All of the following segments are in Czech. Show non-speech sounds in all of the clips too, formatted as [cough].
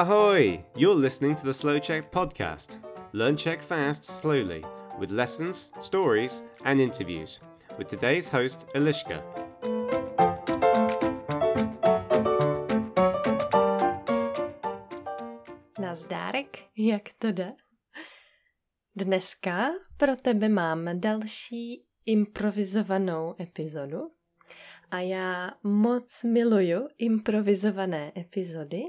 Ahoy! You're listening to the Slow Check podcast. Learn Czech fast, slowly, with lessons, stories, and interviews. With today's host, Eliška. Nazdárek, jak to jde? Dneska pro tebe mám další improvizovanou epizodu a já moc miluju improvizované epizody,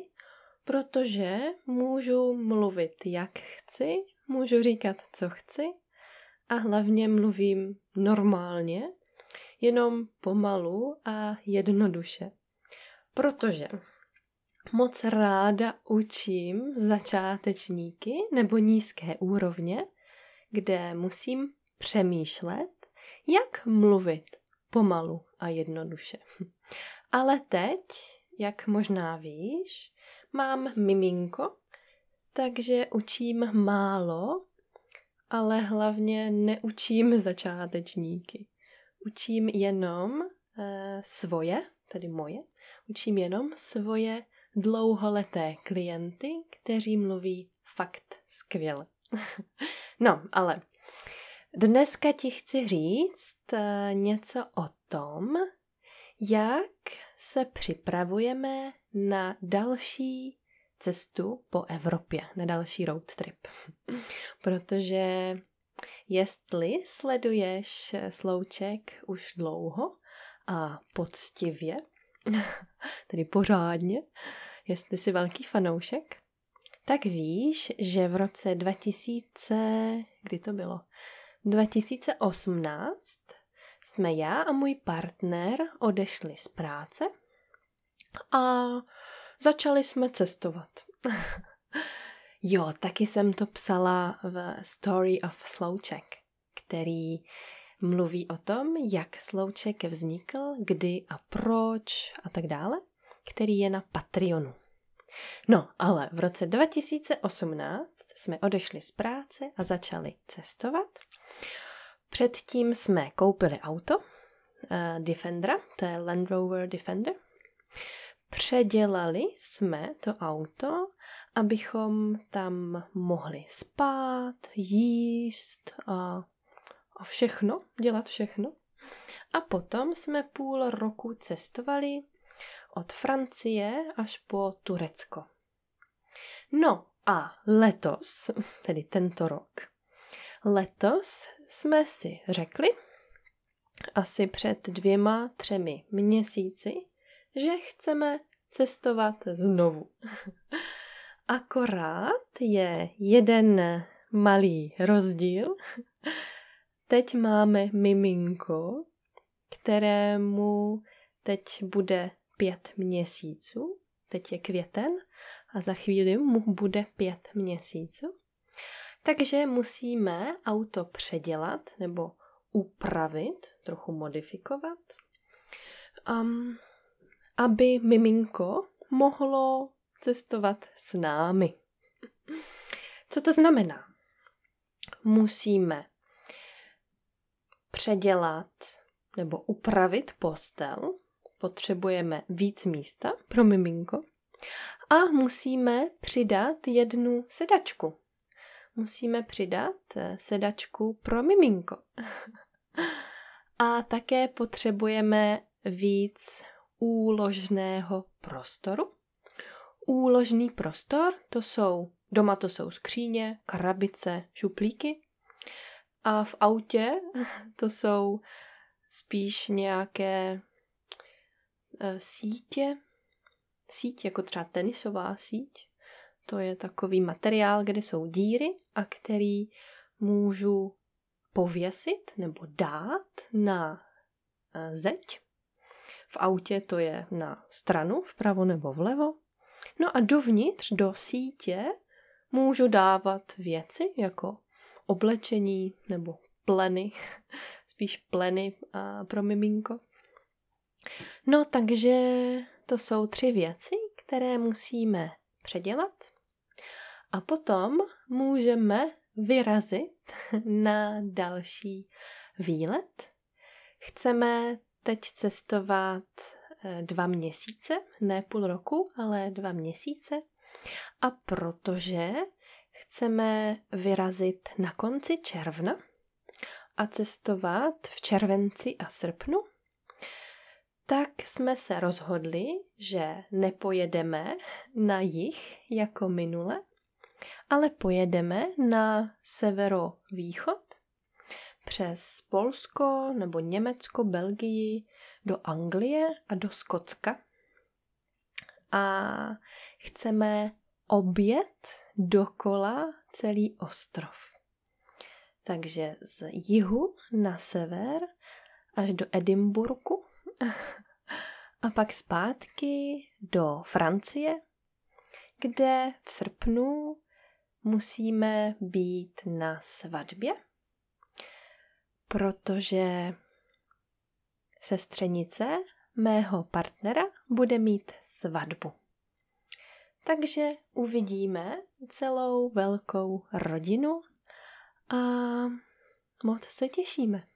protože můžu mluvit jak chci, můžu říkat, co chci a hlavně mluvím normálně, jenom pomalu a jednoduše. Protože moc ráda učím začátečníky nebo nízké úrovně, kde musím přemýšlet, jak mluvit pomalu a jednoduše. [laughs] Ale teď, jak možná víš, mám miminko, takže učím málo, ale hlavně neučím začátečníky. Učím jenom e, svoje, tedy moje, učím jenom svoje dlouholeté klienty, kteří mluví fakt skvěle. [laughs] no, ale dneska ti chci říct uh, něco o tom, jak se připravujeme na další cestu po Evropě, na další road trip. [laughs] Protože jestli sleduješ slouček už dlouho a poctivě, [laughs] tedy pořádně, jestli jsi velký fanoušek, tak víš, že v roce 2000, kdy to bylo? 2018 jsme já a můj partner odešli z práce a začali jsme cestovat. [laughs] jo, taky jsem to psala v Story of Slouček, který mluví o tom, jak slouček vznikl, kdy a proč a tak dále, který je na Patreonu. No, ale v roce 2018 jsme odešli z práce a začali cestovat. Předtím jsme koupili auto, uh, Defendera, to je Land Rover Defender. Předělali jsme to auto, abychom tam mohli spát, jíst a a všechno, dělat všechno. A potom jsme půl roku cestovali od Francie až po Turecko. No a letos, [laughs] tedy tento rok, letos jsme si řekli, asi před dvěma, třemi měsíci, že chceme cestovat znovu. [laughs] Akorát je jeden malý rozdíl, teď máme miminko, kterému teď bude pět měsíců, teď je květen a za chvíli mu bude pět měsíců. Takže musíme auto předělat nebo upravit, trochu modifikovat, um, aby miminko mohlo cestovat s námi. Co to znamená? Musíme předělat nebo upravit postel, potřebujeme víc místa pro miminko a musíme přidat jednu sedačku. Musíme přidat eh, sedačku pro miminko. [laughs] a také potřebujeme víc úložného prostoru. Úložný prostor to jsou, doma to jsou skříně, krabice, šuplíky a v autě [laughs] to jsou spíš nějaké uh, sítě, síť jako třeba tenisová síť. To je takový materiál, kde jsou díry a který můžu pověsit nebo dát na uh, zeď. V autě to je na stranu, vpravo nebo vlevo. No a dovnitř do sítě můžu dávat věci jako oblečení nebo pleny, [laughs] spíš pleny pro miminko. No takže to jsou tři věci, které musíme předělat a potom můžeme vyrazit [laughs] na další výlet. Chceme teď cestovat eh, dva měsíce, ne půl roku, ale dva měsíce A protože chceme vyrazit na konci června a cestovat v červenci a srpnu, tak jsme se rozhodli, že nepojedeme na jih jako minule, ale pojedeme na severovýchod přes Polsko nebo Německo, Belgii do Anglie a do Skotska. A chceme obět dokola celý ostrov. Takže z jihu na sever až do Edinburgu a pak zpátky do Francie, kde v srpnu musíme být na svatbě, protože sestřenice mého partnera bude mít svatbu. Takže uvidíme celou velkou rodinu a moc se těšíme.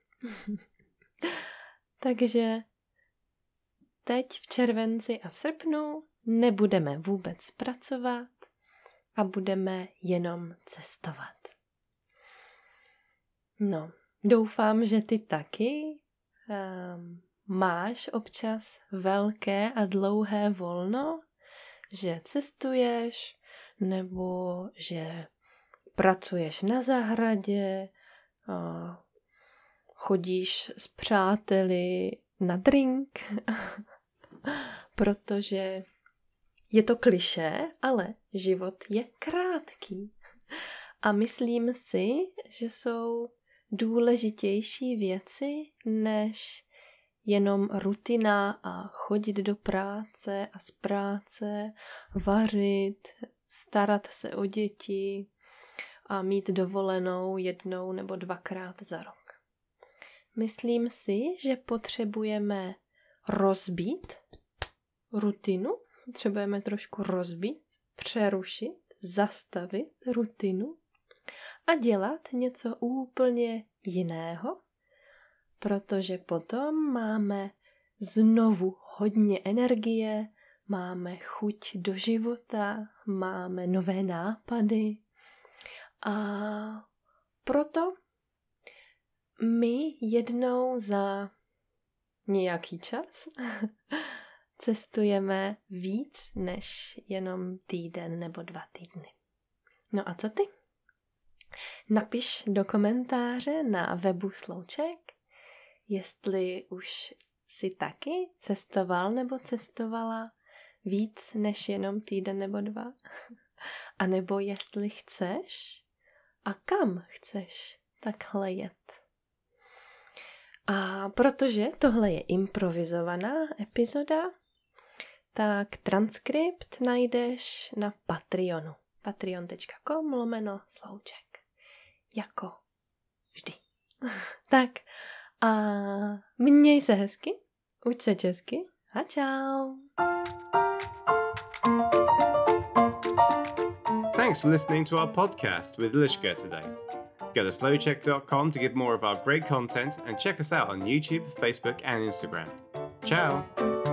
[laughs] Takže teď v červenci a v srpnu nebudeme vůbec pracovat a budeme jenom cestovat. No, doufám, že ty taky um, máš občas velké a dlouhé volno, že cestuješ nebo že pracuješ na zahradě, chodíš s přáteli na drink, [laughs] protože je to kliše, ale život je krátký. A myslím si, že jsou důležitější věci než jenom rutina a chodit do práce a z práce, vařit, starat se o děti a mít dovolenou jednou nebo dvakrát za rok. Myslím si, že potřebujeme rozbít rutinu, potřebujeme trošku rozbít, přerušit, zastavit rutinu a dělat něco úplně jiného, protože potom máme znovu hodně energie, máme chuť do života, máme nové nápady. A proto my jednou za nějaký čas [laughs] cestujeme víc než jenom týden nebo dva týdny. No a co ty? Napiš do komentáře na webu Slouček, jestli už si taky cestoval nebo cestovala víc než jenom týden nebo dva. [laughs] A nebo jestli chceš a kam chceš takhle jet. A protože tohle je improvizovaná epizoda, tak transkript najdeš na Patreonu. patreon.com lomeno slouček. Jako vždy. [laughs] tak a měj se hezky, uč se česky a čau. Thanks for listening to our podcast with Lishka today. Go to slowcheck.com to get more of our great content and check us out on YouTube, Facebook, and Instagram. Ciao!